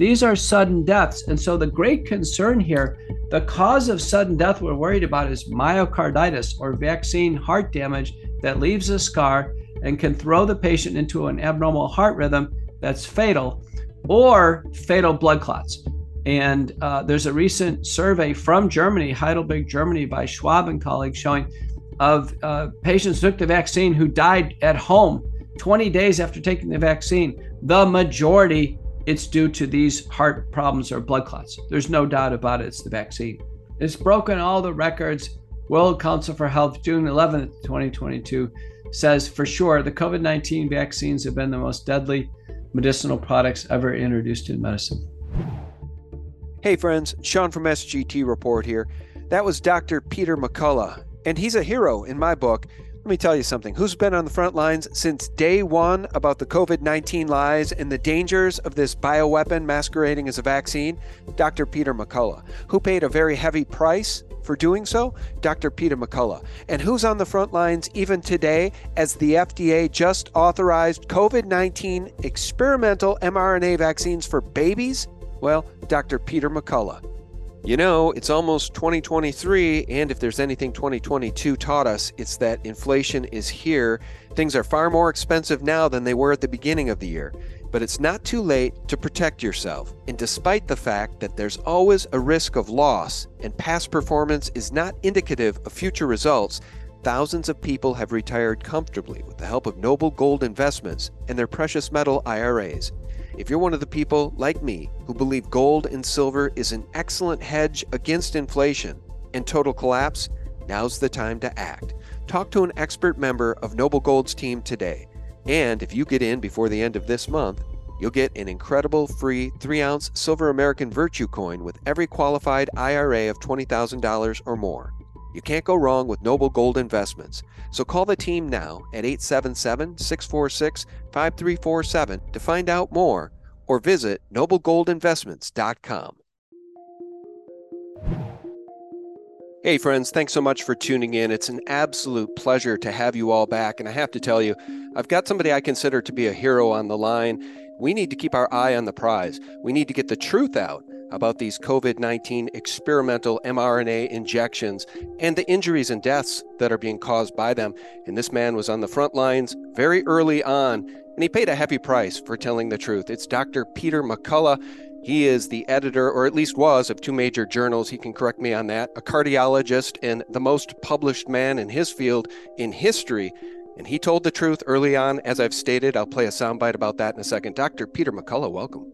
These are sudden deaths. And so the great concern here, the cause of sudden death we're worried about is myocarditis or vaccine heart damage that leaves a scar and can throw the patient into an abnormal heart rhythm that's fatal or fatal blood clots. And uh, there's a recent survey from Germany, Heidelberg, Germany, by Schwab and colleagues showing of uh, patients who took the vaccine who died at home 20 days after taking the vaccine. The majority, it's due to these heart problems or blood clots. There's no doubt about it. It's the vaccine. It's broken all the records. World Council for Health, June 11th, 2022, says for sure the COVID 19 vaccines have been the most deadly medicinal products ever introduced in medicine. Hey, friends, Sean from SGT Report here. That was Dr. Peter McCullough, and he's a hero in my book. Let me tell you something. Who's been on the front lines since day one about the COVID 19 lies and the dangers of this bioweapon masquerading as a vaccine? Dr. Peter McCullough, who paid a very heavy price for doing so? Dr. Peter McCullough. And who's on the front lines even today as the FDA just authorized COVID 19 experimental mRNA vaccines for babies? Well, Dr. Peter McCullough. You know, it's almost 2023, and if there's anything 2022 taught us, it's that inflation is here. Things are far more expensive now than they were at the beginning of the year. But it's not too late to protect yourself. And despite the fact that there's always a risk of loss and past performance is not indicative of future results, thousands of people have retired comfortably with the help of Noble Gold Investments and their precious metal IRAs. If you're one of the people, like me, who believe gold and silver is an excellent hedge against inflation and total collapse, now's the time to act. Talk to an expert member of Noble Gold's team today. And if you get in before the end of this month, you'll get an incredible free 3 ounce silver American Virtue coin with every qualified IRA of $20,000 or more. You can't go wrong with Noble Gold Investments. So call the team now at 877 646 5347 to find out more or visit noblegoldinvestments.com. Hey, friends, thanks so much for tuning in. It's an absolute pleasure to have you all back. And I have to tell you, I've got somebody I consider to be a hero on the line. We need to keep our eye on the prize. We need to get the truth out about these COVID 19 experimental mRNA injections and the injuries and deaths that are being caused by them. And this man was on the front lines very early on, and he paid a heavy price for telling the truth. It's Dr. Peter McCullough. He is the editor, or at least was, of two major journals. He can correct me on that. A cardiologist and the most published man in his field in history. And he told the truth early on. As I've stated, I'll play a soundbite about that in a second. Dr. Peter McCullough, welcome.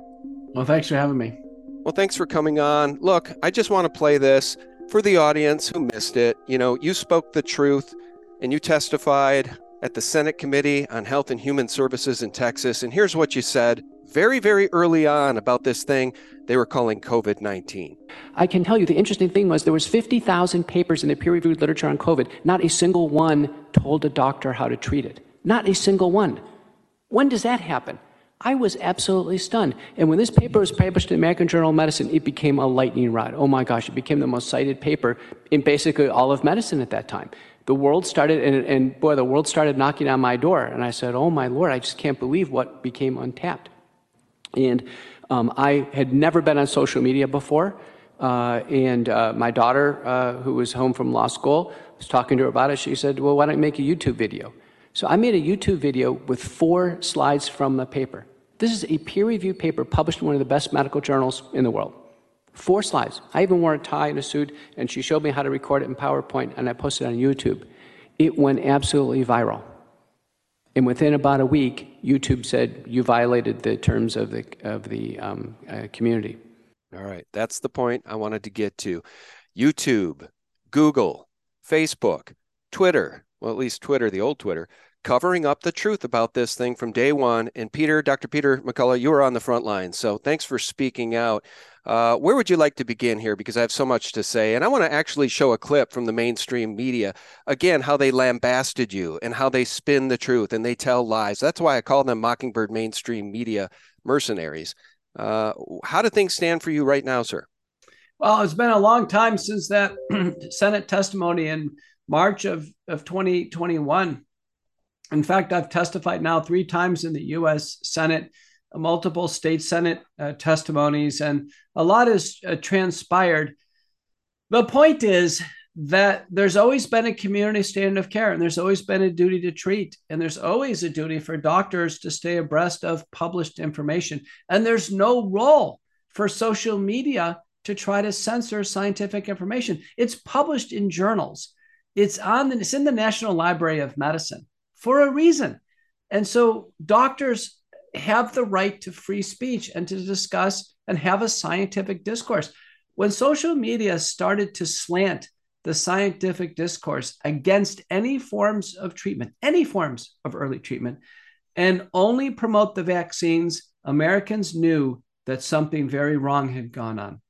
Well, thanks for having me. Well, thanks for coming on. Look, I just want to play this for the audience who missed it. You know, you spoke the truth and you testified at the Senate Committee on Health and Human Services in Texas. And here's what you said very, very early on about this thing they were calling COVID 19. I can tell you the interesting thing was there was 50,000 papers in the peer reviewed literature on COVID. Not a single one told a doctor how to treat it. Not a single one. When does that happen? I was absolutely stunned. And when this paper was published in the American Journal of Medicine, it became a lightning rod. Oh my gosh, it became the most cited paper in basically all of medicine at that time. The world started, and, and boy, the world started knocking on my door. And I said, Oh my Lord, I just can't believe what became untapped. And um, I had never been on social media before. Uh, and uh, my daughter, uh, who was home from law school, was talking to her about it. She said, Well, why don't you make a YouTube video? So I made a YouTube video with four slides from the paper. This is a peer-reviewed paper published in one of the best medical journals in the world. Four slides. I even wore a tie and a suit, and she showed me how to record it in PowerPoint, and I posted it on YouTube. It went absolutely viral. And within about a week, YouTube said, you violated the terms of the, of the um, uh, community. All right. That's the point I wanted to get to. YouTube, Google, Facebook, Twitter, well, at least Twitter, the old Twitter, covering up the truth about this thing from day one. And Peter, Dr. Peter McCullough, you are on the front line. So thanks for speaking out. Uh, where would you like to begin here? Because I have so much to say. And I want to actually show a clip from the mainstream media. Again, how they lambasted you and how they spin the truth and they tell lies. That's why I call them Mockingbird mainstream media mercenaries. Uh, how do things stand for you right now, sir? Well, it's been a long time since that Senate testimony in March of, of 2021 in fact, I've testified now three times in the US Senate multiple state senate uh, testimonies, and a lot has uh, transpired. The point is that there's always been a community standard of care, and there's always been a duty to treat, and there's always a duty for doctors to stay abreast of published information. And there's no role for social media to try to censor scientific information. It's published in journals. It's on the, it's in the National Library of Medicine for a reason. And so doctors have the right to free speech and to discuss and have a scientific discourse. When social media started to slant the scientific discourse against any forms of treatment, any forms of early treatment, and only promote the vaccines, Americans knew that something very wrong had gone on.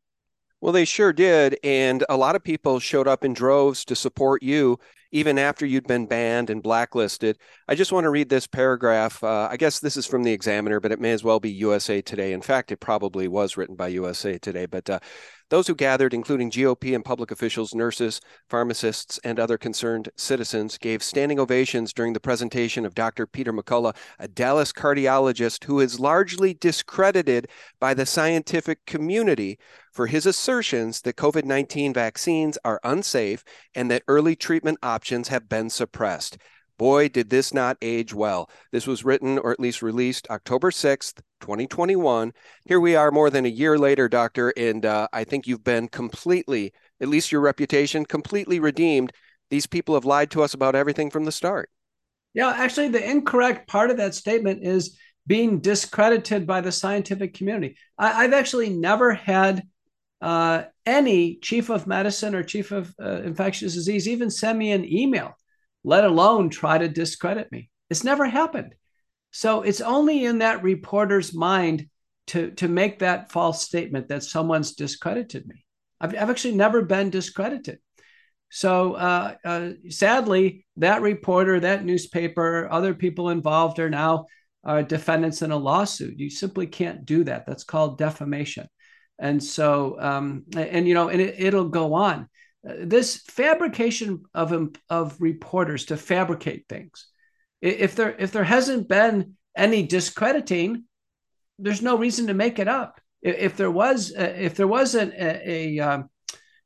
Well, they sure did. And a lot of people showed up in droves to support you even after you'd been banned and blacklisted. I just want to read this paragraph. Uh, I guess this is from the Examiner, but it may as well be USA Today. In fact, it probably was written by USA Today. But uh, those who gathered, including GOP and public officials, nurses, pharmacists, and other concerned citizens, gave standing ovations during the presentation of Dr. Peter McCullough, a Dallas cardiologist who is largely discredited by the scientific community for his assertions that COVID 19 vaccines are unsafe and that early treatment options have been suppressed. Boy, did this not age well. This was written or at least released October 6th, 2021. Here we are more than a year later, Doctor, and uh, I think you've been completely, at least your reputation, completely redeemed. These people have lied to us about everything from the start. Yeah, actually, the incorrect part of that statement is being discredited by the scientific community. I, have actually never had uh, any chief of medicine or chief of uh, infectious disease even send me an email let alone try to discredit me. It's never happened. So it's only in that reporter's mind to, to make that false statement that someone's discredited me. I've, I've actually never been discredited. So uh, uh, sadly, that reporter, that newspaper, other people involved are now uh, defendants in a lawsuit. You simply can't do that. That's called defamation. And so, um, and you know, and it, it'll go on this fabrication of of reporters to fabricate things. If there if there hasn't been any discrediting, there's no reason to make it up. If there was if there was an a, a um,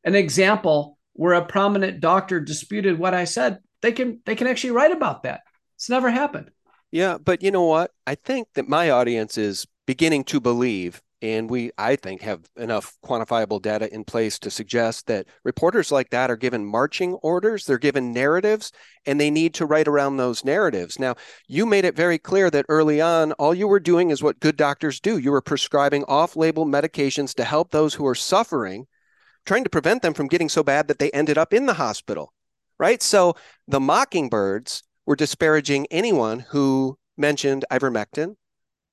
an example where a prominent doctor disputed what I said, they can they can actually write about that. It's never happened. Yeah, but you know what? I think that my audience is beginning to believe and we, I think, have enough quantifiable data in place to suggest that reporters like that are given marching orders, they're given narratives, and they need to write around those narratives. Now, you made it very clear that early on, all you were doing is what good doctors do. You were prescribing off label medications to help those who are suffering, trying to prevent them from getting so bad that they ended up in the hospital, right? So the mockingbirds were disparaging anyone who mentioned ivermectin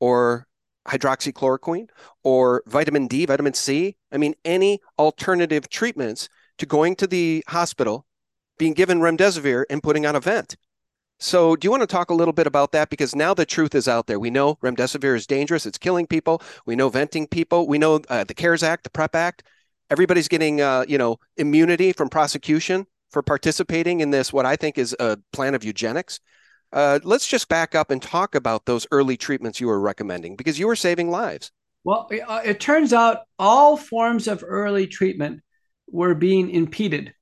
or hydroxychloroquine or vitamin D, vitamin C. I mean, any alternative treatments to going to the hospital, being given remdesivir, and putting on a vent. So, do you want to talk a little bit about that? Because now the truth is out there. We know remdesivir is dangerous; it's killing people. We know venting people. We know uh, the CARES Act, the PrEP Act. Everybody's getting, uh, you know, immunity from prosecution for participating in this. What I think is a plan of eugenics. Uh, let's just back up and talk about those early treatments you were recommending because you were saving lives. Well, uh, it turns out all forms of early treatment were being impeded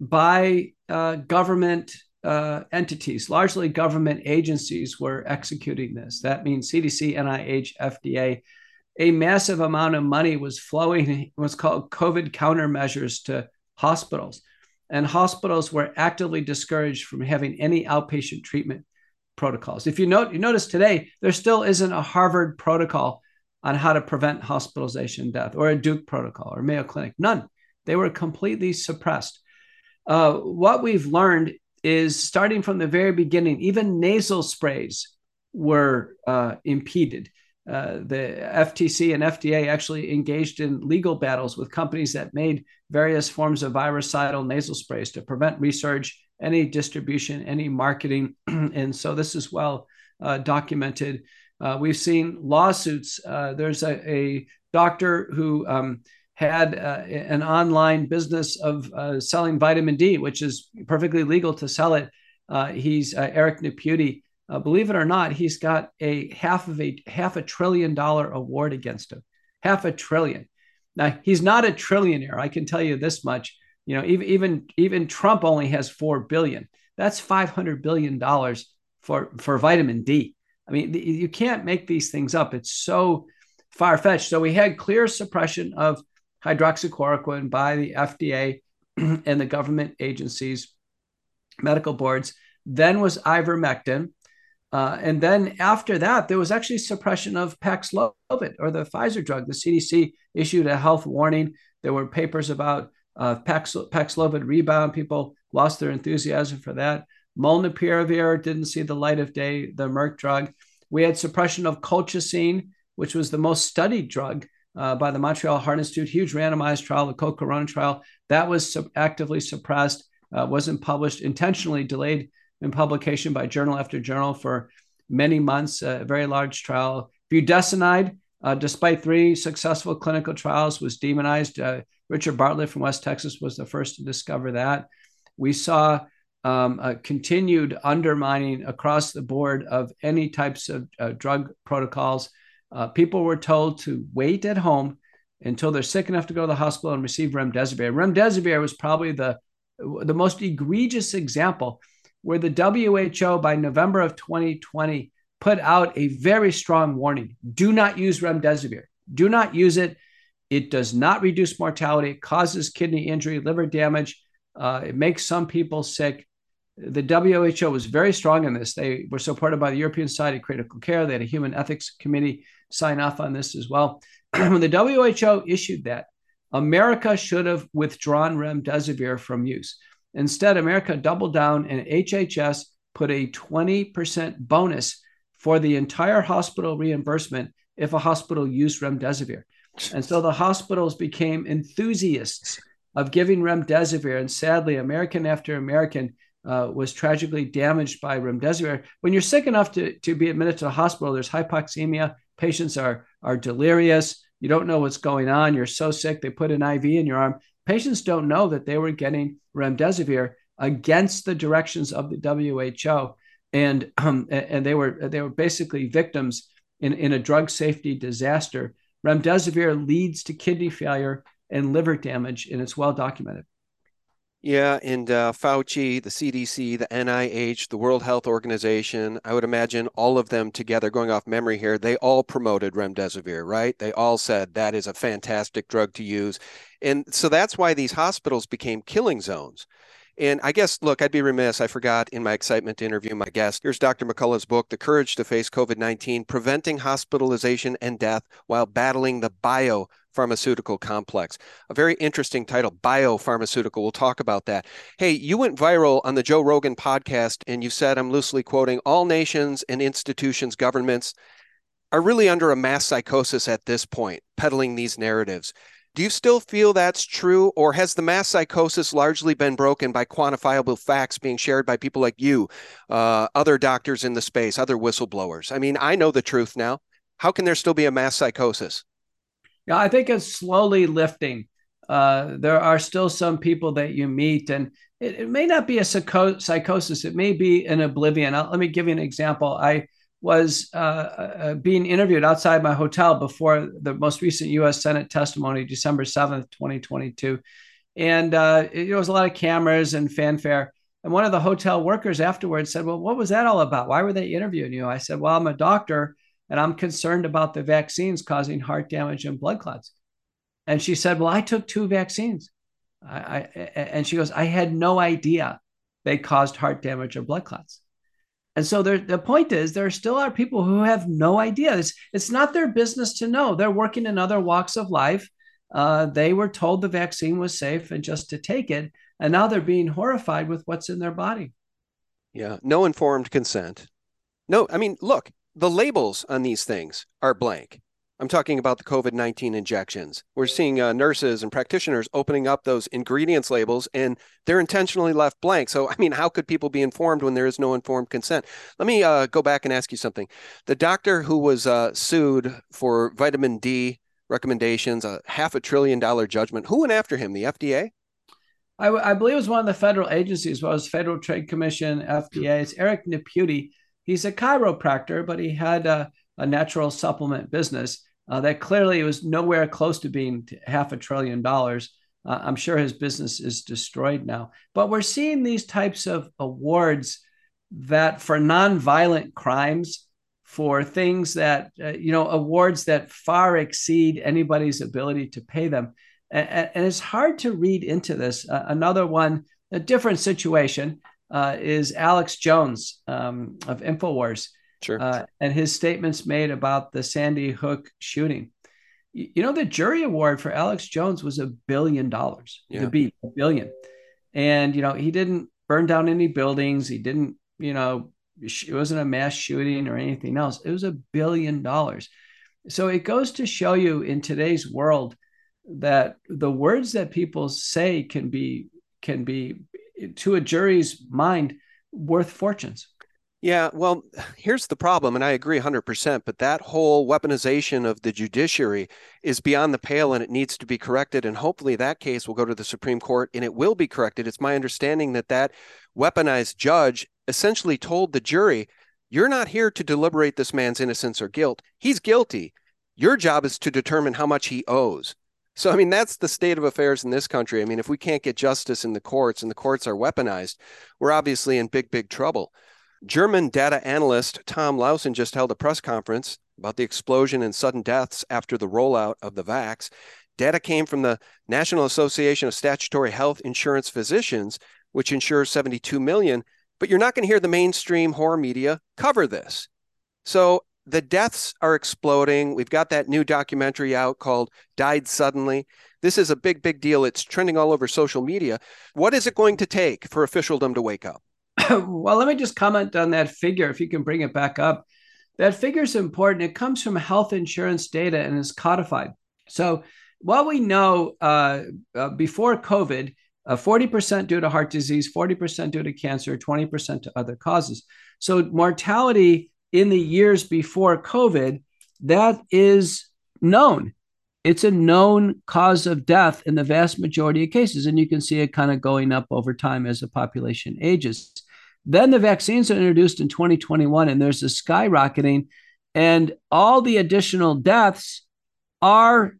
by uh, government uh, entities, largely government agencies were executing this. That means CDC, NIH, FDA. A massive amount of money was flowing, what's called COVID countermeasures to hospitals. And hospitals were actively discouraged from having any outpatient treatment protocols. If you note, you notice today there still isn't a Harvard protocol on how to prevent hospitalization death, or a Duke protocol, or Mayo Clinic. None. They were completely suppressed. Uh, what we've learned is starting from the very beginning, even nasal sprays were uh, impeded. Uh, the FTC and FDA actually engaged in legal battles with companies that made various forms of virucidal nasal sprays to prevent research any distribution, any marketing. and so this is well uh, documented. Uh, we've seen lawsuits. Uh, there's a, a, doctor who um, had uh, an online business of selling vitamin D, which is perfectly legal to sell it. He's Eric Nepute. Uh, believe it or not, he's got a half of a half a trillion dollar award against him. Half a trillion. Now he's not a trillionaire. I can tell you this much. You know, even even even Trump only has four billion. That's five hundred billion dollars for for vitamin D. I mean, you can't make these things up. It's so far fetched. So we had clear suppression of hydroxychloroquine by the FDA and the government agencies, medical boards. Then was ivermectin. Uh, and then after that, there was actually suppression of Paxlovid or the Pfizer drug. The CDC issued a health warning. There were papers about uh, Paxlovid rebound. People lost their enthusiasm for that. Molnupiravir didn't see the light of day, the Merck drug. We had suppression of colchicine, which was the most studied drug uh, by the Montreal Heart Institute, huge randomized trial, the COLCORONA trial. That was sub- actively suppressed, uh, wasn't published, intentionally delayed in publication by journal after journal for many months, a very large trial. Budesonide, uh, despite three successful clinical trials, was demonized. Uh, Richard Bartlett from West Texas was the first to discover that. We saw um, a continued undermining across the board of any types of uh, drug protocols. Uh, people were told to wait at home until they're sick enough to go to the hospital and receive remdesivir. Remdesivir was probably the the most egregious example where the WHO by November of 2020 put out a very strong warning: do not use remdesivir. Do not use it. It does not reduce mortality. It causes kidney injury, liver damage. Uh, it makes some people sick. The WHO was very strong in this. They were supported by the European Society of Critical Care. They had a human ethics committee sign off on this as well. when the WHO issued that, America should have withdrawn remdesivir from use. Instead, America doubled down and HHS put a 20% bonus for the entire hospital reimbursement if a hospital used remdesivir. And so the hospitals became enthusiasts of giving remdesivir. And sadly, American after American uh, was tragically damaged by remdesivir. When you're sick enough to, to be admitted to the hospital, there's hypoxemia. Patients are, are delirious. You don't know what's going on. You're so sick, they put an IV in your arm. Patients don't know that they were getting remdesivir against the directions of the WHO. And, um, and they were they were basically victims in, in a drug safety disaster Remdesivir leads to kidney failure and liver damage, and it's well documented. Yeah, and uh, Fauci, the CDC, the NIH, the World Health Organization, I would imagine all of them together, going off memory here, they all promoted remdesivir, right? They all said that is a fantastic drug to use. And so that's why these hospitals became killing zones. And I guess, look, I'd be remiss. I forgot in my excitement to interview my guest. Here's Dr. McCullough's book, The Courage to Face COVID 19 Preventing Hospitalization and Death While Battling the Biopharmaceutical Complex. A very interesting title, Biopharmaceutical. We'll talk about that. Hey, you went viral on the Joe Rogan podcast, and you said, I'm loosely quoting, all nations and institutions, governments, are really under a mass psychosis at this point, peddling these narratives. Do you still feel that's true, or has the mass psychosis largely been broken by quantifiable facts being shared by people like you, uh, other doctors in the space, other whistleblowers? I mean, I know the truth now. How can there still be a mass psychosis? Yeah, I think it's slowly lifting. Uh, there are still some people that you meet, and it, it may not be a psycho- psychosis. It may be an oblivion. I'll, let me give you an example. I was uh, uh, being interviewed outside my hotel before the most recent U.S. Senate testimony, December seventh, twenty twenty two, and uh, it, there was a lot of cameras and fanfare. And one of the hotel workers afterwards said, "Well, what was that all about? Why were they interviewing you?" I said, "Well, I'm a doctor, and I'm concerned about the vaccines causing heart damage and blood clots." And she said, "Well, I took two vaccines." I, I and she goes, "I had no idea they caused heart damage or blood clots." And so there, the point is, there still are people who have no idea. It's, it's not their business to know. They're working in other walks of life. Uh, they were told the vaccine was safe and just to take it. And now they're being horrified with what's in their body. Yeah. No informed consent. No, I mean, look, the labels on these things are blank. I'm talking about the COVID 19 injections. We're seeing uh, nurses and practitioners opening up those ingredients labels and they're intentionally left blank. So, I mean, how could people be informed when there is no informed consent? Let me uh, go back and ask you something. The doctor who was uh, sued for vitamin D recommendations, a half a trillion dollar judgment, who went after him? The FDA? I, I believe it was one of the federal agencies, well, it was Federal Trade Commission, FDA. It's Eric Nepute he's a chiropractor, but he had a, a natural supplement business uh, that clearly was nowhere close to being half a trillion dollars. Uh, I'm sure his business is destroyed now. But we're seeing these types of awards that for nonviolent crimes, for things that, uh, you know, awards that far exceed anybody's ability to pay them. And, and it's hard to read into this. Uh, another one, a different situation, uh, is Alex Jones um, of InfoWars. Sure. Uh, and his statements made about the Sandy Hook shooting. You know, the jury award for Alex Jones was a billion dollars. Yeah. The beat a billion, and you know he didn't burn down any buildings. He didn't, you know, it wasn't a mass shooting or anything else. It was a billion dollars. So it goes to show you in today's world that the words that people say can be can be to a jury's mind worth fortunes. Yeah, well, here's the problem, and I agree 100%, but that whole weaponization of the judiciary is beyond the pale and it needs to be corrected. And hopefully that case will go to the Supreme Court and it will be corrected. It's my understanding that that weaponized judge essentially told the jury, You're not here to deliberate this man's innocence or guilt. He's guilty. Your job is to determine how much he owes. So, I mean, that's the state of affairs in this country. I mean, if we can't get justice in the courts and the courts are weaponized, we're obviously in big, big trouble. German data analyst Tom Lausen just held a press conference about the explosion in sudden deaths after the rollout of the vax. Data came from the National Association of Statutory Health Insurance Physicians, which insures 72 million, but you're not going to hear the mainstream horror media cover this. So the deaths are exploding. We've got that new documentary out called Died Suddenly. This is a big, big deal. It's trending all over social media. What is it going to take for officialdom to wake up? well, let me just comment on that figure, if you can bring it back up. That figure is important. It comes from health insurance data and is codified. So, what we know uh, uh, before COVID, uh, 40% due to heart disease, 40% due to cancer, 20% to other causes. So, mortality in the years before COVID, that is known. It's a known cause of death in the vast majority of cases. And you can see it kind of going up over time as the population ages. Then the vaccines are introduced in 2021, and there's a skyrocketing, and all the additional deaths are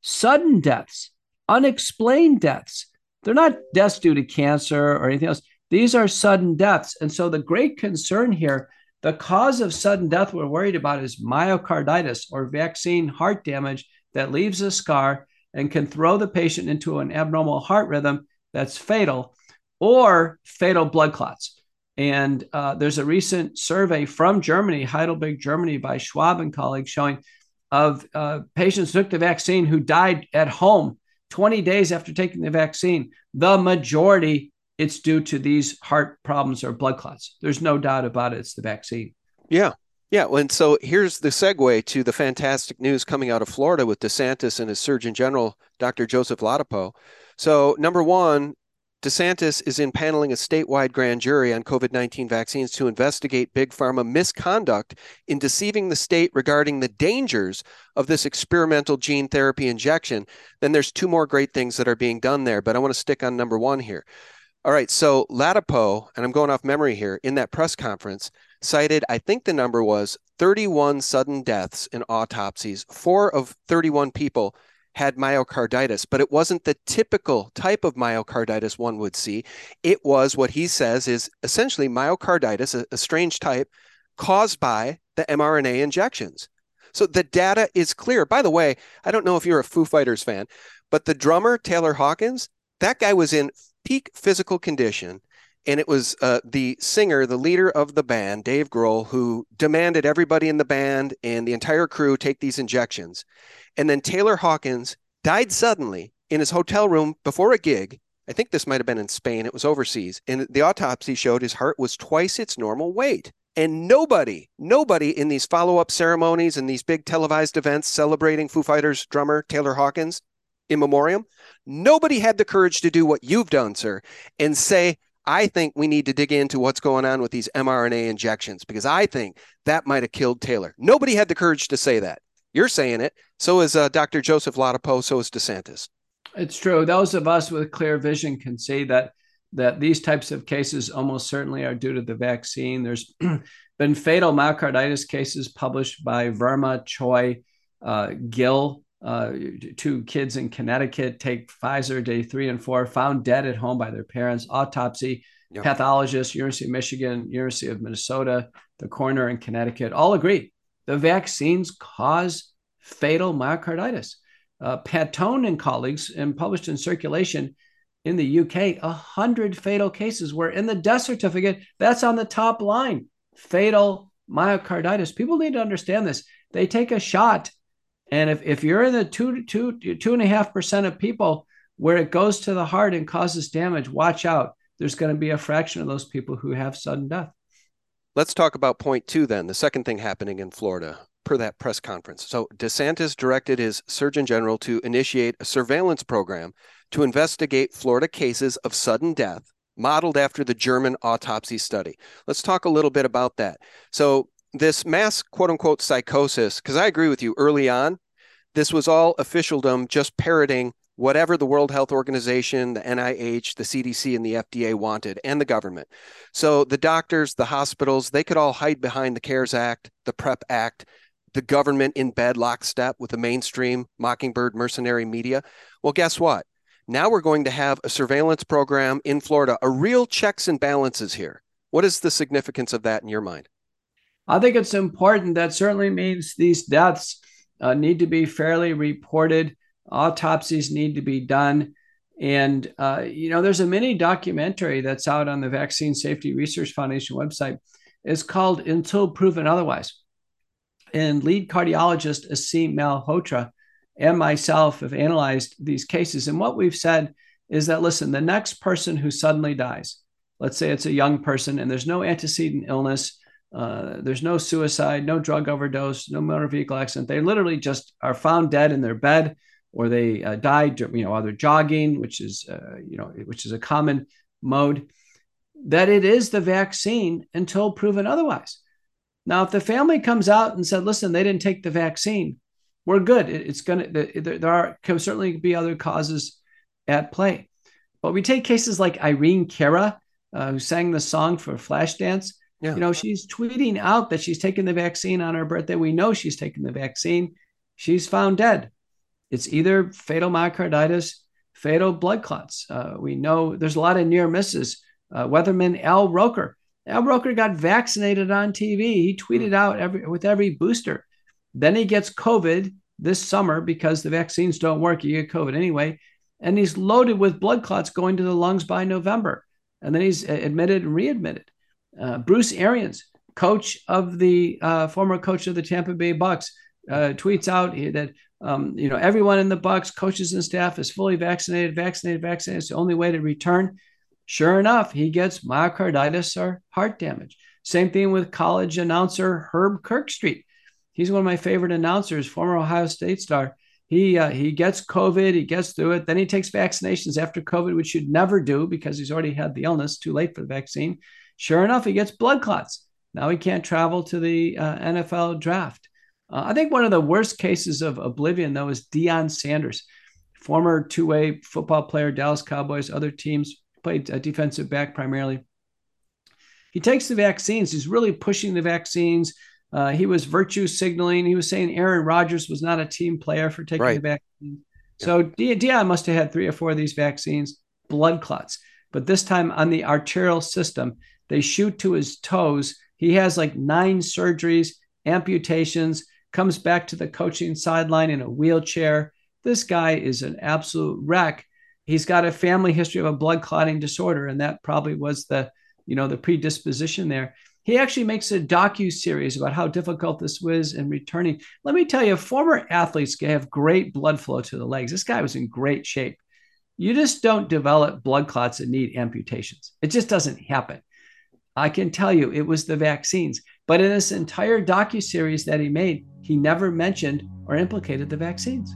sudden deaths, unexplained deaths. They're not deaths due to cancer or anything else. These are sudden deaths. And so the great concern here, the cause of sudden death we're worried about is myocarditis or vaccine heart damage that leaves a scar and can throw the patient into an abnormal heart rhythm that's fatal or fatal blood clots. And uh, there's a recent survey from Germany, Heidelberg, Germany, by Schwab and colleagues, showing of uh, patients who took the vaccine who died at home 20 days after taking the vaccine. The majority, it's due to these heart problems or blood clots. There's no doubt about it. It's the vaccine. Yeah. Yeah. And so here's the segue to the fantastic news coming out of Florida with DeSantis and his Surgeon General, Dr. Joseph Ladapo. So, number one, DeSantis is impaneling a statewide grand jury on COVID 19 vaccines to investigate Big Pharma misconduct in deceiving the state regarding the dangers of this experimental gene therapy injection. Then there's two more great things that are being done there, but I want to stick on number one here. All right, so Ladapo, and I'm going off memory here, in that press conference, cited, I think the number was 31 sudden deaths in autopsies. Four of 31 people had myocarditis, but it wasn't the typical type of myocarditis one would see. It was what he says is essentially myocarditis, a, a strange type caused by the mRNA injections. So the data is clear. By the way, I don't know if you're a Foo Fighters fan, but the drummer, Taylor Hawkins, that guy was in peak physical condition. And it was uh, the singer, the leader of the band, Dave Grohl, who demanded everybody in the band and the entire crew take these injections. And then Taylor Hawkins died suddenly in his hotel room before a gig. I think this might have been in Spain. It was overseas. And the autopsy showed his heart was twice its normal weight. And nobody, nobody in these follow up ceremonies and these big televised events celebrating Foo Fighters drummer Taylor Hawkins in memoriam, nobody had the courage to do what you've done, sir, and say, I think we need to dig into what's going on with these mRNA injections because I think that might have killed Taylor. Nobody had the courage to say that. You're saying it. So is uh, Dr. Joseph Ladapo. So is DeSantis. It's true. Those of us with clear vision can see that that these types of cases almost certainly are due to the vaccine. There's been fatal myocarditis cases published by Verma, Choi, uh, Gill, uh, two kids in Connecticut take Pfizer day three and four, found dead at home by their parents. Autopsy, yep. pathologist, University of Michigan, University of Minnesota, the coroner in Connecticut all agree the vaccines cause fatal myocarditis. Uh, Patone and colleagues, and published in Circulation in the UK, 100 fatal cases where in the death certificate, that's on the top line fatal myocarditis. People need to understand this. They take a shot and if, if you're in the two, two, two and a half percent of people where it goes to the heart and causes damage, watch out. There's going to be a fraction of those people who have sudden death. Let's talk about point two then, the second thing happening in Florida per that press conference. So DeSantis directed his Surgeon General to initiate a surveillance program to investigate Florida cases of sudden death modeled after the German autopsy study. Let's talk a little bit about that. So this mass quote unquote psychosis, because I agree with you early on, this was all officialdom just parroting whatever the World Health Organization, the NIH, the CDC, and the FDA wanted, and the government. So the doctors, the hospitals, they could all hide behind the CARES Act, the PrEP Act, the government in bed lockstep with the mainstream Mockingbird mercenary media. Well, guess what? Now we're going to have a surveillance program in Florida, a real checks and balances here. What is the significance of that in your mind? I think it's important. That certainly means these deaths uh, need to be fairly reported. Autopsies need to be done. And, uh, you know, there's a mini documentary that's out on the Vaccine Safety Research Foundation website. It's called Until Proven Otherwise. And lead cardiologist Aseem Malhotra and myself have analyzed these cases. And what we've said is that, listen, the next person who suddenly dies, let's say it's a young person and there's no antecedent illness, uh, there's no suicide, no drug overdose, no motor vehicle accident. They literally just are found dead in their bed, or they uh, died, you know, either jogging, which is, uh, you know, which is a common mode. That it is the vaccine until proven otherwise. Now, if the family comes out and said, "Listen, they didn't take the vaccine," we're good. it's going to. There are can certainly be other causes at play, but we take cases like Irene Cara, uh, who sang the song for Flashdance yeah. You know, she's tweeting out that she's taking the vaccine on her birthday. We know she's taking the vaccine. She's found dead. It's either fatal myocarditis, fatal blood clots. Uh, we know there's a lot of near misses. Uh, weatherman Al Roker. Al Roker got vaccinated on TV. He tweeted out every with every booster. Then he gets COVID this summer because the vaccines don't work. You get COVID anyway. And he's loaded with blood clots going to the lungs by November. And then he's admitted and readmitted. Uh, Bruce Arians, coach of the uh, former coach of the Tampa Bay Bucks, uh, tweets out that um, you know everyone in the Bucks, coaches and staff, is fully vaccinated. Vaccinated, vaccinated. It's the only way to return. Sure enough, he gets myocarditis or heart damage. Same thing with college announcer Herb Kirkstreet. He's one of my favorite announcers, former Ohio State star. He uh, he gets COVID, he gets through it. Then he takes vaccinations after COVID, which you'd never do because he's already had the illness. Too late for the vaccine. Sure enough, he gets blood clots. Now he can't travel to the uh, NFL draft. Uh, I think one of the worst cases of oblivion, though, is Deion Sanders, former two way football player, Dallas Cowboys, other teams, played a defensive back primarily. He takes the vaccines. He's really pushing the vaccines. Uh, he was virtue signaling. He was saying Aaron Rodgers was not a team player for taking right. the vaccine. So De- Deion must have had three or four of these vaccines, blood clots, but this time on the arterial system. They shoot to his toes. He has like nine surgeries, amputations, comes back to the coaching sideline in a wheelchair. This guy is an absolute wreck. He's got a family history of a blood clotting disorder, and that probably was the, you know, the predisposition there. He actually makes a docu series about how difficult this was in returning. Let me tell you, former athletes have great blood flow to the legs. This guy was in great shape. You just don't develop blood clots and need amputations. It just doesn't happen. I can tell you it was the vaccines. But in this entire docu-series that he made, he never mentioned or implicated the vaccines.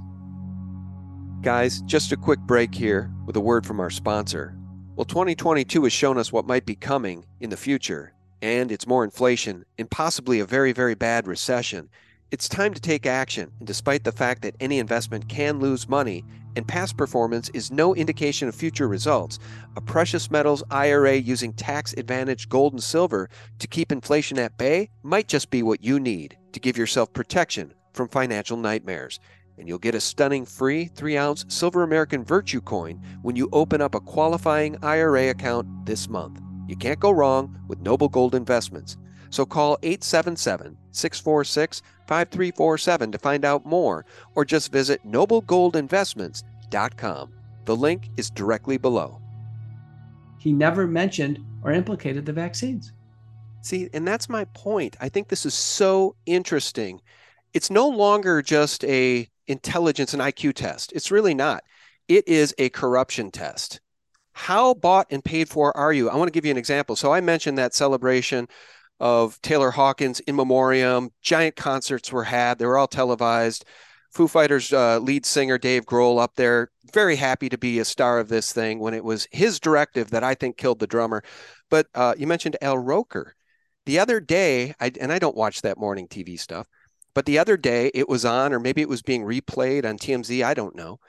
Guys, just a quick break here with a word from our sponsor. Well, 2022 has shown us what might be coming in the future, and it's more inflation and possibly a very, very bad recession. It's time to take action, and despite the fact that any investment can lose money and past performance is no indication of future results, a precious metals IRA using tax advantaged gold and silver to keep inflation at bay might just be what you need to give yourself protection from financial nightmares. And you'll get a stunning free 3 ounce Silver American Virtue coin when you open up a qualifying IRA account this month. You can't go wrong with Noble Gold Investments. So call 877 646 5347 to find out more, or just visit noblegoldinvestments.com. The link is directly below. He never mentioned or implicated the vaccines. See, and that's my point. I think this is so interesting. It's no longer just a intelligence and IQ test. It's really not. It is a corruption test. How bought and paid for are you? I want to give you an example. So I mentioned that celebration of Taylor Hawkins in memoriam. Giant concerts were had, they were all televised. Foo Fighters uh, lead singer Dave Grohl up there, very happy to be a star of this thing when it was his directive that I think killed the drummer. But uh, you mentioned Al Roker. The other day, I, and I don't watch that morning TV stuff, but the other day it was on, or maybe it was being replayed on TMZ, I don't know.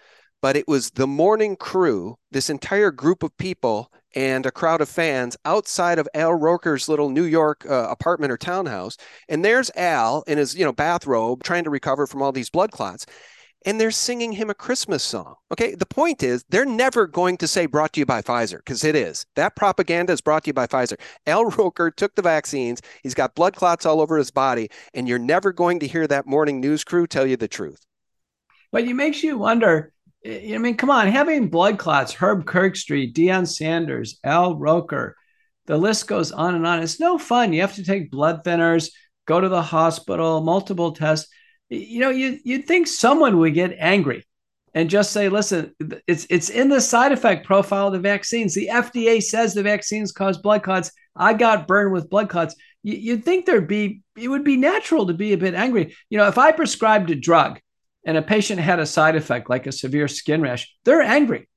But it was the morning crew, this entire group of people and a crowd of fans outside of Al Roker's little New York uh, apartment or townhouse. And there's Al in his, you know, bathrobe trying to recover from all these blood clots. And they're singing him a Christmas song. Okay. The point is, they're never going to say brought to you by Pfizer because it is. That propaganda is brought to you by Pfizer. Al Roker took the vaccines. He's got blood clots all over his body. And you're never going to hear that morning news crew tell you the truth. But it makes you wonder I mean, come on, having blood clots, Herb Kirkstreet, Deion Sanders, Al Roker, the list goes on and on. It's no fun. You have to take blood thinners, go to the hospital, multiple tests. You know, you you'd think someone would get angry and just say, listen, it's it's in the side effect profile of the vaccines. The FDA says the vaccines cause blood clots. I got burned with blood clots. You'd think there'd be it would be natural to be a bit angry. You know, if I prescribed a drug and a patient had a side effect like a severe skin rash, they're angry.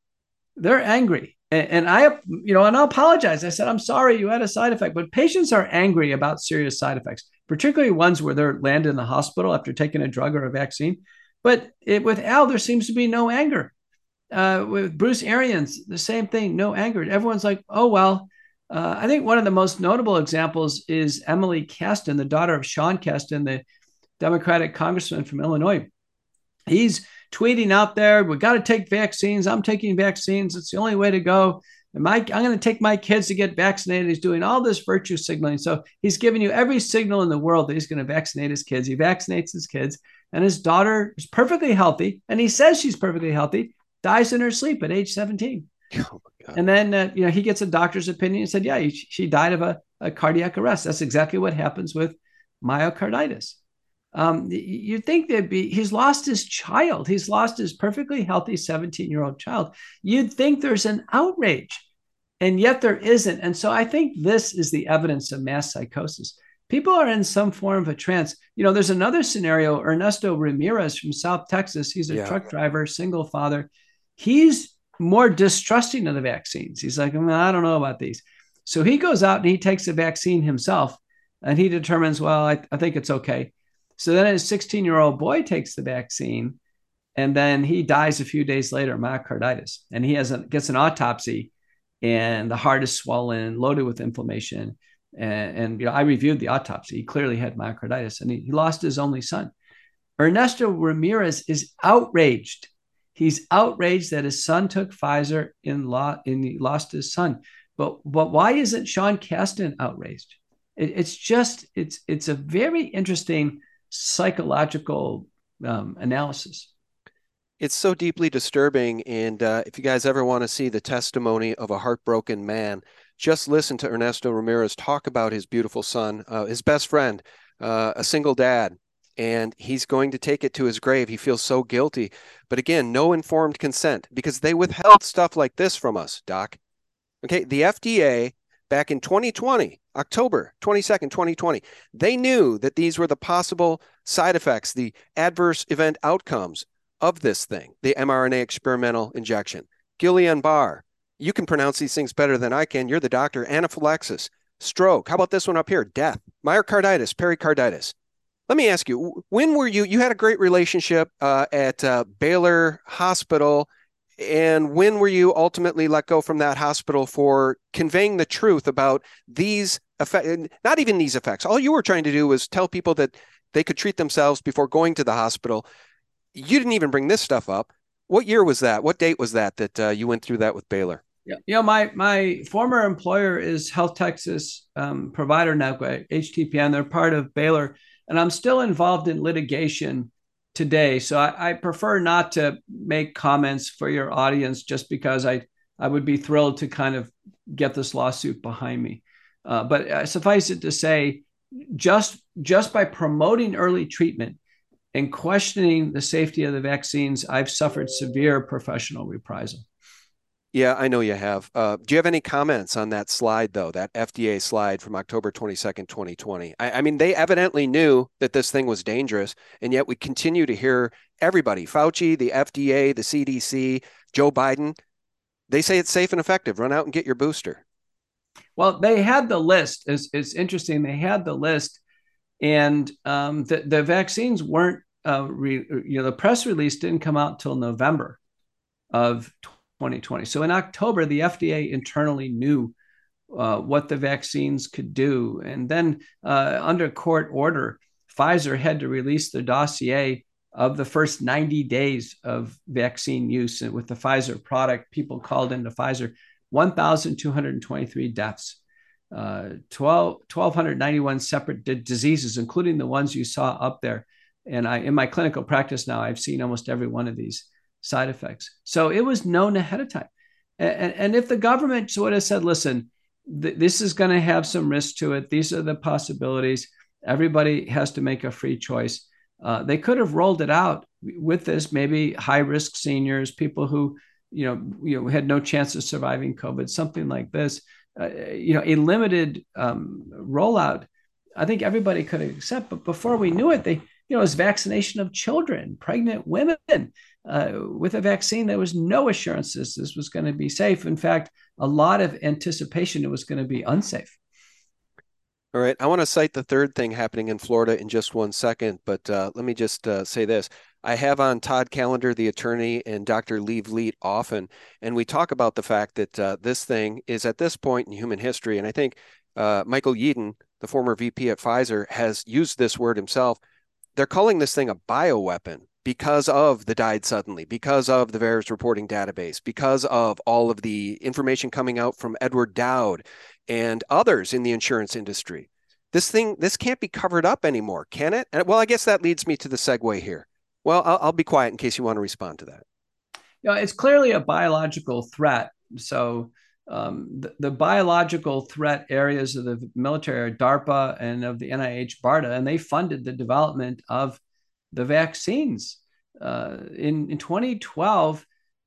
They're angry. And, and, I, you know, and I apologize. I said, I'm sorry you had a side effect, but patients are angry about serious side effects, particularly ones where they're landed in the hospital after taking a drug or a vaccine. But it, with Al, there seems to be no anger. Uh, with Bruce Arians, the same thing, no anger. Everyone's like, oh, well, uh, I think one of the most notable examples is Emily Casten, the daughter of Sean Casten, the Democratic congressman from Illinois he's tweeting out there, we got to take vaccines. I'm taking vaccines. It's the only way to go. And my, I'm going to take my kids to get vaccinated. He's doing all this virtue signaling. So he's giving you every signal in the world that he's going to vaccinate his kids. He vaccinates his kids, and his daughter is perfectly healthy. And he says she's perfectly healthy, dies in her sleep at age 17. Oh and then, uh, you know, he gets a doctor's opinion and said, yeah, he, she died of a, a cardiac arrest. That's exactly what happens with myocarditis. Um, you'd think that be he's lost his child. He's lost his perfectly healthy 17 year old child. You'd think there's an outrage, and yet there isn't. And so I think this is the evidence of mass psychosis. People are in some form of a trance. You know, there's another scenario. Ernesto Ramirez from South Texas. He's a yeah. truck driver, single father. He's more distrusting of the vaccines. He's like, I don't know about these. So he goes out and he takes a vaccine himself, and he determines, well, I, I think it's okay so then his 16 year old boy takes the vaccine and then he dies a few days later, myocarditis. And he has a, gets an autopsy and the heart is swollen, loaded with inflammation. And, and you know, I reviewed the autopsy. He clearly had myocarditis and he, he lost his only son. Ernesto Ramirez is outraged. He's outraged that his son took Pfizer and, lo- lost his son. But, but why isn't Sean Casten outraged? It, it's just, it's, it's a very interesting psychological um, analysis. It's so deeply disturbing. And uh, if you guys ever want to see the testimony of a heartbroken man, just listen to Ernesto Ramirez talk about his beautiful son, uh, his best friend, uh, a single dad. And he's going to take it to his grave. He feels so guilty. But again, no informed consent because they withheld stuff like this from us, Doc. Okay. The FDA back in 2020, October 22nd, 2020, they knew that these were the possible side effects, the adverse event outcomes of this thing, the mRNA experimental injection. Guillain Barré, you can pronounce these things better than I can. You're the doctor. Anaphylaxis, stroke. How about this one up here? Death, myocarditis, pericarditis. Let me ask you, when were you? You had a great relationship uh, at uh, Baylor Hospital, and when were you ultimately let go from that hospital for conveying the truth about these effects? Not even these effects. All you were trying to do was tell people that they could treat themselves before going to the hospital. You didn't even bring this stuff up. What year was that? What date was that that uh, you went through that with Baylor? Yeah, you know, my my former employer is Health Texas um, Provider Network, HTPN. They're part of Baylor, and I'm still involved in litigation today. So I, I, prefer not to make comments for your audience just because I I would be thrilled to kind of get this lawsuit behind me. Uh, but uh, suffice it to say, just just by promoting early treatment and questioning the safety of the vaccines, I've suffered severe professional reprisal. Yeah, I know you have. Uh, do you have any comments on that slide, though, that FDA slide from October 22nd, 2020? I, I, mean, they evidently knew that this thing was dangerous, and yet we continue to hear everybody Fauci, the FDA, the CDC, Joe Biden they say it's safe and effective. Run out and get your booster. Well, they had the list. It's, it's interesting. They had the list, and um, the, the vaccines weren't, uh, re, you know, the press release didn't come out until November of 2020. So in October, the FDA internally knew uh, what the vaccines could do. And then uh, under court order, Pfizer had to release the dossier of the first 90 days of vaccine use. And with the Pfizer product, people called into Pfizer 1,223 deaths, uh, 12, 1,291 separate d- diseases, including the ones you saw up there. And I, in my clinical practice now, I've seen almost every one of these side effects. So it was known ahead of time. And, and if the government would have said, listen, th- this is going to have some risk to it, these are the possibilities, everybody has to make a free choice. Uh, they could have rolled it out with this, maybe high risk seniors, people who, you know, you know, had no chance of surviving COVID, something like this. Uh, you know, a limited um, rollout. I think everybody could accept. But before we knew it, they, you know, it was vaccination of children, pregnant women, uh, with a vaccine, there was no assurances this was going to be safe. In fact, a lot of anticipation it was going to be unsafe. All right. I want to cite the third thing happening in Florida in just one second, but uh, let me just uh, say this. I have on Todd Callender, the attorney, and Dr. Lee Vliet often, and we talk about the fact that uh, this thing is at this point in human history. And I think uh, Michael Yeadon, the former VP at Pfizer, has used this word himself. They're calling this thing a bioweapon because of the died suddenly, because of the VAERS reporting database, because of all of the information coming out from Edward Dowd and others in the insurance industry. This thing, this can't be covered up anymore, can it? And, well, I guess that leads me to the segue here. Well, I'll, I'll be quiet in case you want to respond to that. Yeah, it's clearly a biological threat. So um, the, the, biological threat areas of the military are DARPA and of the NIH BARDA, and they funded the development of the vaccines. Uh, in, in 2012,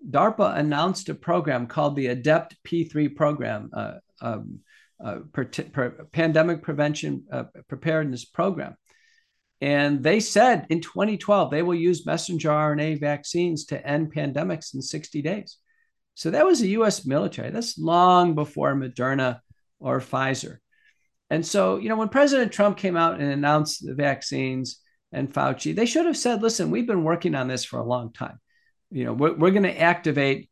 DARPA announced a program called the ADEPT P3 program, uh, um, uh, per, per, Pandemic Prevention uh, Preparedness Program. And they said in 2012 they will use messenger RNA vaccines to end pandemics in 60 days. So that was the US military. That's long before Moderna or Pfizer. And so, you know, when President Trump came out and announced the vaccines, and Fauci, they should have said, listen, we've been working on this for a long time. You know, we're, we're going to activate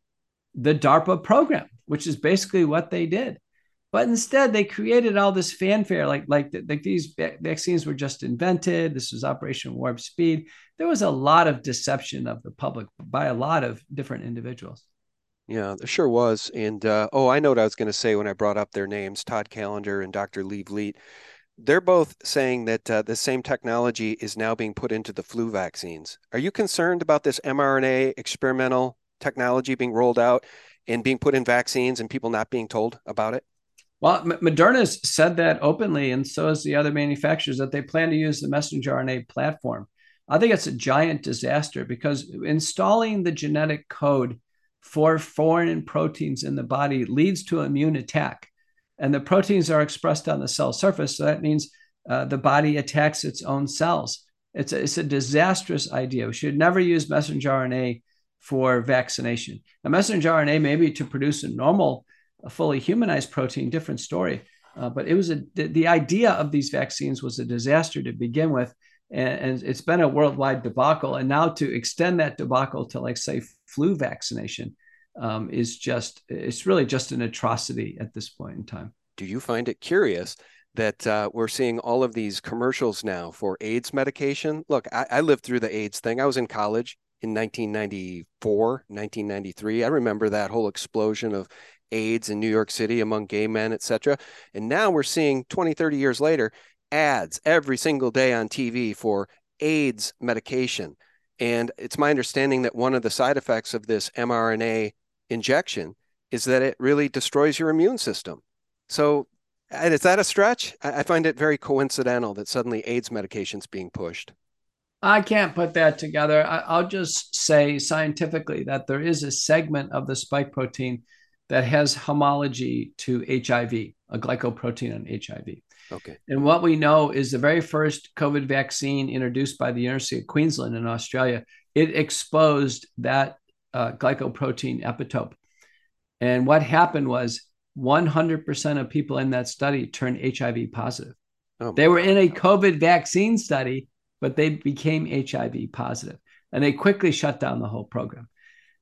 the DARPA program, which is basically what they did. But instead, they created all this fanfare, like like like these vaccines were just invented. This was Operation Warp Speed. There was a lot of deception of the public by a lot of different individuals. Yeah, there sure was. And uh, oh, I know what I was going to say when I brought up their names: Todd Callender and Dr. Lee Vliet they're both saying that uh, the same technology is now being put into the flu vaccines. Are you concerned about this mRNA experimental technology being rolled out and being put in vaccines and people not being told about it? Well, Moderna's said that openly, and so has the other manufacturers that they plan to use the messenger RNA platform. I think it's a giant disaster because installing the genetic code for foreign proteins in the body leads to immune attack and the proteins are expressed on the cell surface. So that means uh, the body attacks its own cells. It's a, it's a disastrous idea. We should never use messenger RNA for vaccination. A messenger RNA maybe to produce a normal, a fully humanized protein, different story. Uh, but it was a the, the idea of these vaccines was a disaster to begin with, and, and it's been a worldwide debacle. And now to extend that debacle to like say flu vaccination um, is just it's really just an atrocity at this point in time. Do you find it curious that uh, we're seeing all of these commercials now for AIDS medication? Look, I, I lived through the AIDS thing. I was in college in 1994, 1993. I remember that whole explosion of AIDS in New York City among gay men, etc. And now we're seeing 20, 30 years later ads every single day on TV for AIDS medication. And it's my understanding that one of the side effects of this mRNA injection is that it really destroys your immune system. So, is that a stretch? I find it very coincidental that suddenly AIDS medication is being pushed. I can't put that together. I'll just say scientifically that there is a segment of the spike protein that has homology to HIV, a glycoprotein on HIV. Okay. And what we know is the very first COVID vaccine introduced by the University of Queensland in Australia, it exposed that uh, glycoprotein epitope. And what happened was 100% of people in that study turned HIV positive. Oh they were in a COVID vaccine study, but they became HIV positive, and they quickly shut down the whole program.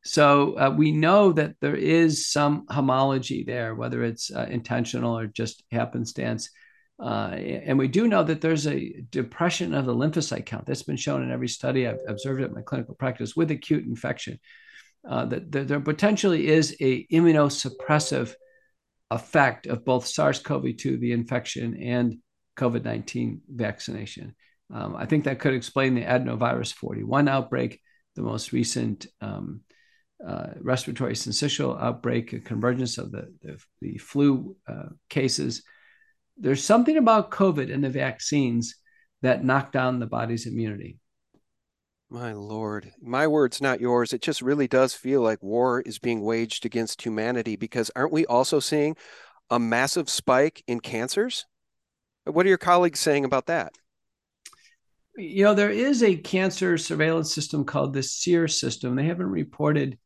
So uh, we know that there is some homology there, whether it's uh, intentional or just happenstance. Uh, and we do know that there's a depression of the lymphocyte count. That's been shown in every study I've observed it in my clinical practice with acute infection. Uh, that, there potentially is a immunosuppressive effect of both SARS-CoV-2, the infection, and COVID-19 vaccination. Um, I think that could explain the adenovirus 41 outbreak, the most recent um, uh, respiratory syncytial outbreak, a convergence of the, the, the flu uh, cases there's something about COVID and the vaccines that knock down the body's immunity. My Lord, my words, not yours. It just really does feel like war is being waged against humanity because aren't we also seeing a massive spike in cancers? What are your colleagues saying about that? You know, there is a cancer surveillance system called the SEER system. They haven't reported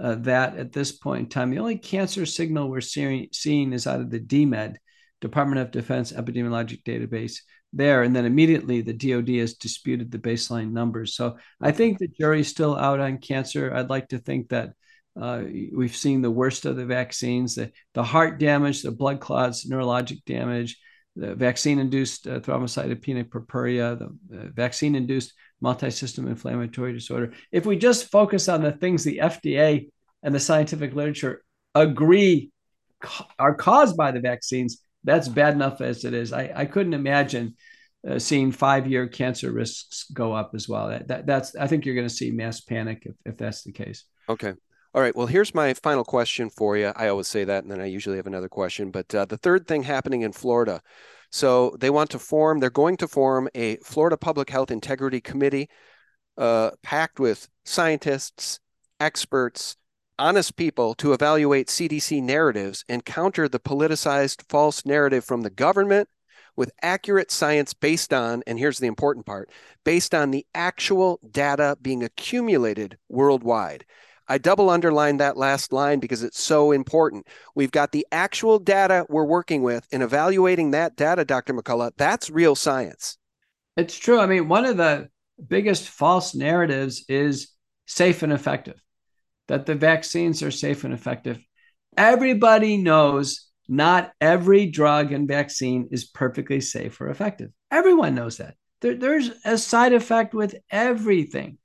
uh, that at this point in time. The only cancer signal we're seeing, seeing is out of the DMED, Department of Defense epidemiologic database there. And then immediately the DoD has disputed the baseline numbers. So I think the jury's still out on cancer. I'd like to think that uh, we've seen the worst of the vaccines, the, the heart damage, the blood clots, neurologic damage, the vaccine-induced uh, thrombocytopenic purpura, the uh, vaccine-induced multi-system inflammatory disorder. If we just focus on the things the FDA and the scientific literature agree are caused by the vaccines, that's bad enough as it is. I, I couldn't imagine uh, seeing five year cancer risks go up as well. That, that that's I think you're going to see mass panic if, if that's the case. Okay. All right. Well, here's my final question for you. I always say that, and then I usually have another question. But uh, the third thing happening in Florida. So they want to form, they're going to form a Florida Public Health Integrity Committee uh, packed with scientists, experts, honest people to evaluate CDC narratives and counter the politicized false narrative from the government with accurate science based on, and here's the important part, based on the actual data being accumulated worldwide. I double underline that last line because it's so important. We've got the actual data we're working with and evaluating that data, Dr. McCullough. That's real science. It's true. I mean, one of the biggest false narratives is safe and effective that the vaccines are safe and effective. Everybody knows not every drug and vaccine is perfectly safe or effective. Everyone knows that. There, there's a side effect with everything.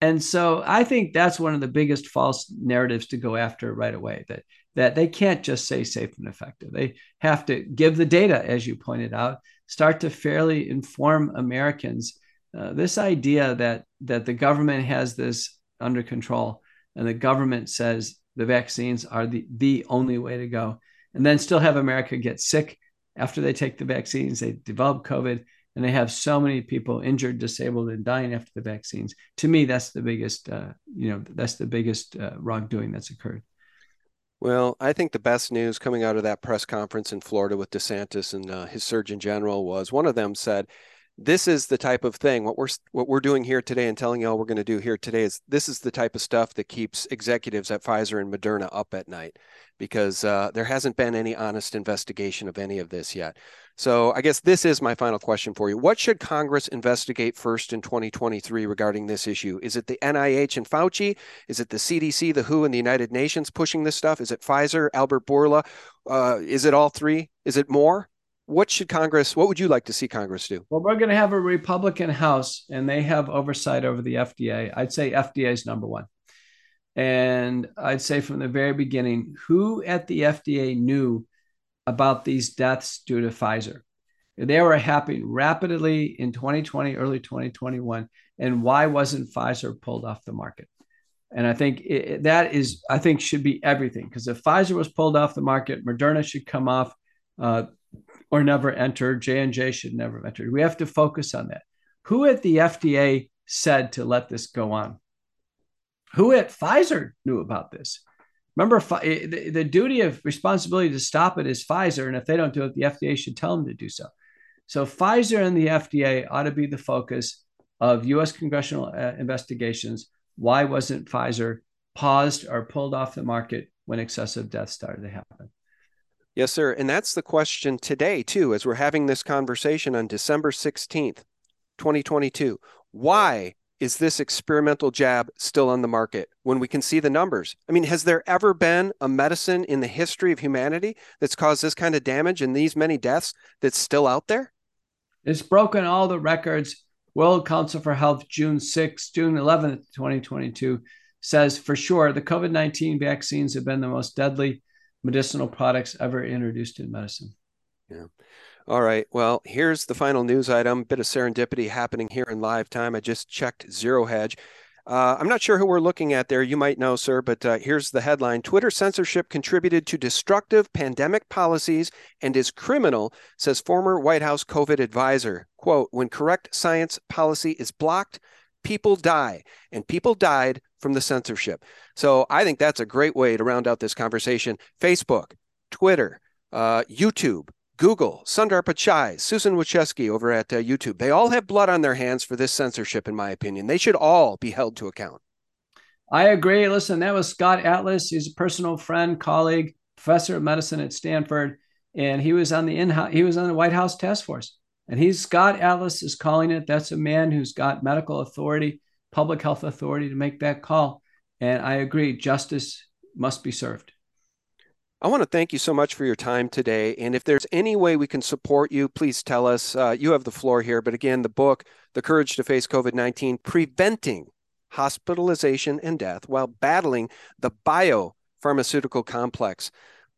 And so I think that's one of the biggest false narratives to go after right away that that they can't just say safe and effective. They have to give the data, as you pointed out, start to fairly inform Americans. Uh, this idea that that the government has this under control and the government says the vaccines are the, the only way to go, and then still have America get sick after they take the vaccines, they develop COVID, and they have so many people injured, disabled, and dying after the vaccines. To me, that's the biggest, uh, you know, that's the biggest uh, wrongdoing that's occurred. Well, I think the best news coming out of that press conference in Florida with DeSantis and uh, his Surgeon General was one of them said, this is the type of thing what we're what we're doing here today and telling y'all we're going to do here today is this is the type of stuff that keeps executives at Pfizer and Moderna up at night because uh, there hasn't been any honest investigation of any of this yet. So I guess this is my final question for you. What should Congress investigate first in 2023 regarding this issue? Is it the NIH and Fauci? Is it the CDC, the WHO, and the United Nations pushing this stuff? Is it Pfizer, Albert Bourla? Uh, is it all three? Is it more? What should Congress, what would you like to see Congress do? Well, we're going to have a Republican House and they have oversight over the FDA. I'd say FDA is number one. And I'd say from the very beginning, who at the FDA knew about these deaths due to Pfizer? They were happening rapidly in 2020, early 2021. And why wasn't Pfizer pulled off the market? And I think it, that is, I think, should be everything. Because if Pfizer was pulled off the market, Moderna should come off. Uh, or never entered. J&J should never have entered. We have to focus on that. Who at the FDA said to let this go on? Who at Pfizer knew about this? Remember, eh, the, duty of responsibility to stop it is Pfizer. And if they don't do it, the FDA should tell them to do so. So Pfizer and the FDA ought to be the focus of U.S. congressional uh, investigations. Why wasn't Pfizer paused or pulled off the market when excessive deaths started to happen? Yes, sir. And that's the question today, too, as we're having this conversation on December 16th, 2022. Why is this experimental jab still on the market when we can see the numbers? I mean, has there ever been a medicine in the history of humanity that's caused this kind of damage and these many deaths that's still out there? It's broken all the records. World Council for Health, June 6, June 11th, 2022, says for sure the COVID 19 vaccines have been the most deadly medicinal products ever introduced in medicine. Yeah. All right. Well, here's the final news item. Bit of serendipity happening here in live time. I just checked Zero Hedge. Uh, I'm not sure who we're looking at there. You might know, sir, but uh, here's the headline Twitter censorship contributed to destructive pandemic policies and is criminal, says former White House COVID advisor. Quote When correct science policy is blocked, people die, and people died from the censorship. So I think that's a great way to round out this conversation. Facebook, Twitter, uh, YouTube, Google, Sundar Pichai, Susan Wojcicki over at uh, YouTube. They all have blood on their hands for this censorship, in my opinion. They should all be held to account. I agree. Listen, that was Scott Atlas. He's a personal friend, colleague, professor of medicine at Stanford, and he was on the in he was on the White House task force. And he's Scott Atlas is calling it. That's a man who's got medical authority, public health authority to make that call. And I agree, justice must be served. I want to thank you so much for your time today. And if there's any way we can support you, please tell us. Uh, you have the floor here. But again, the book, The Courage to Face COVID 19, Preventing Hospitalization and Death While Battling the Biopharmaceutical Complex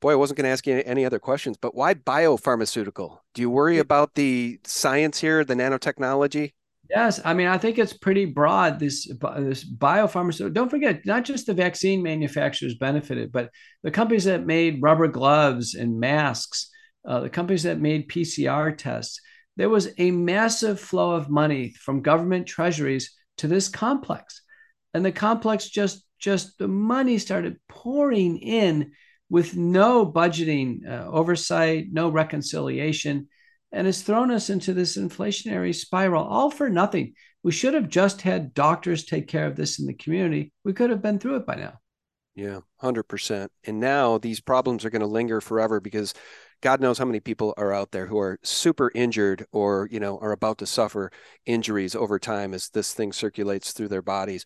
boy, I wasn't going to ask you any other questions, but why biopharmaceutical? Do you worry about the science here, the nanotechnology? Yes, I mean I think it's pretty broad. This this biopharmaceutical. Don't forget, not just the vaccine manufacturers benefited, but the companies that made rubber gloves and masks, uh, the companies that made PCR tests. There was a massive flow of money from government treasuries to this complex, and the complex just just the money started pouring in with no budgeting uh, oversight, no reconciliation, and has thrown us into this inflationary spiral, all for nothing. We should have just had doctors take care of this in the community. We could have been through it by now. Yeah, 100%. And now these problems are going to linger forever because God knows how many people are out there who are super injured or, you know, are about to suffer injuries over time as this thing circulates through their bodies.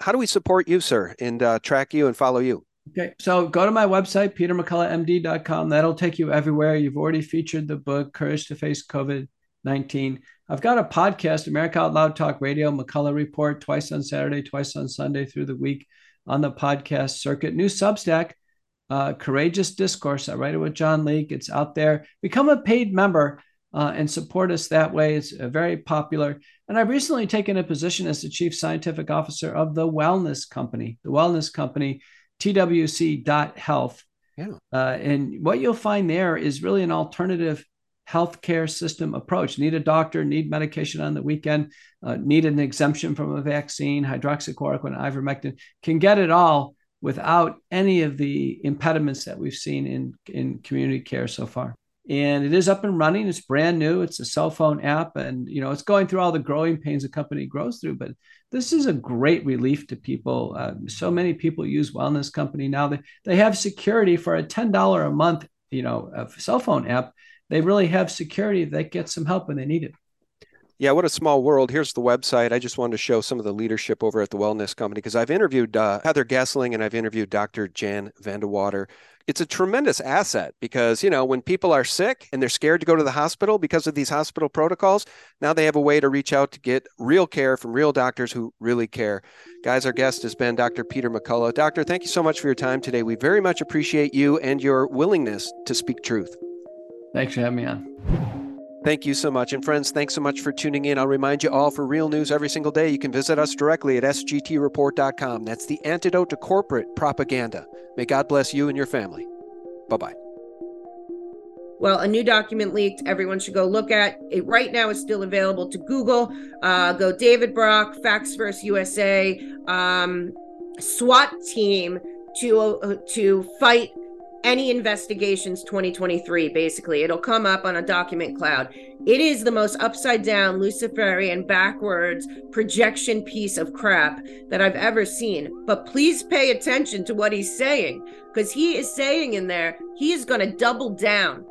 How do we support you, sir, and uh, track you and follow you? Okay, so go to my website, petermcculloughmd.com. That'll take you everywhere. You've already featured the book, Courage to Face COVID 19. I've got a podcast, America Out Loud Talk Radio, McCullough Report, twice on Saturday, twice on Sunday through the week on the podcast circuit. New Substack, uh, Courageous Discourse. I write it with John Leake. It's out there. Become a paid member uh, and support us that way. It's uh, very popular. And I've recently taken a position as the Chief Scientific Officer of the Wellness Company. The Wellness Company twc.health. Yeah. Uh, and what you'll find there is really an alternative healthcare system approach. Need a doctor, need medication on the weekend, uh, need an exemption from a vaccine, hydroxychloroquine, ivermectin, can get it all without any of the impediments that we've seen in, in community care so far. And it is up and running. It's brand new. It's a cell phone app, and you know it's going through all the growing pains a company grows through. But this is a great relief to people. Uh, so many people use Wellness Company now. They they have security for a ten dollar a month, you know, a cell phone app. They really have security that gets some help when they need it. Yeah, what a small world. Here's the website. I just wanted to show some of the leadership over at the Wellness Company because I've interviewed uh, Heather Gessling and I've interviewed Dr. Jan Vandewater. It's a tremendous asset because, you know, when people are sick and they're scared to go to the hospital because of these hospital protocols, now they have a way to reach out to get real care from real doctors who really care. Guys, our guest has been Dr. Peter McCullough. Doctor, thank you so much for your time today. We very much appreciate you and your willingness to speak truth. Thanks for having me on. Thank you so much. And friends, thanks so much for tuning in. I'll remind you all for real news every single day, you can visit us directly at sgtreport.com. That's the antidote to corporate propaganda. May God bless you and your family. Bye bye. Well, a new document leaked. Everyone should go look at it. Right now, it's still available to Google. Uh, go David Brock, Facts First USA, um, SWAT team to uh, to fight any investigations 2023 basically. It'll come up on a document cloud. It is the most upside down luciferian backwards projection piece of crap that i've ever seen. But please pay attention to what he's saying because he is saying in there he is going to double down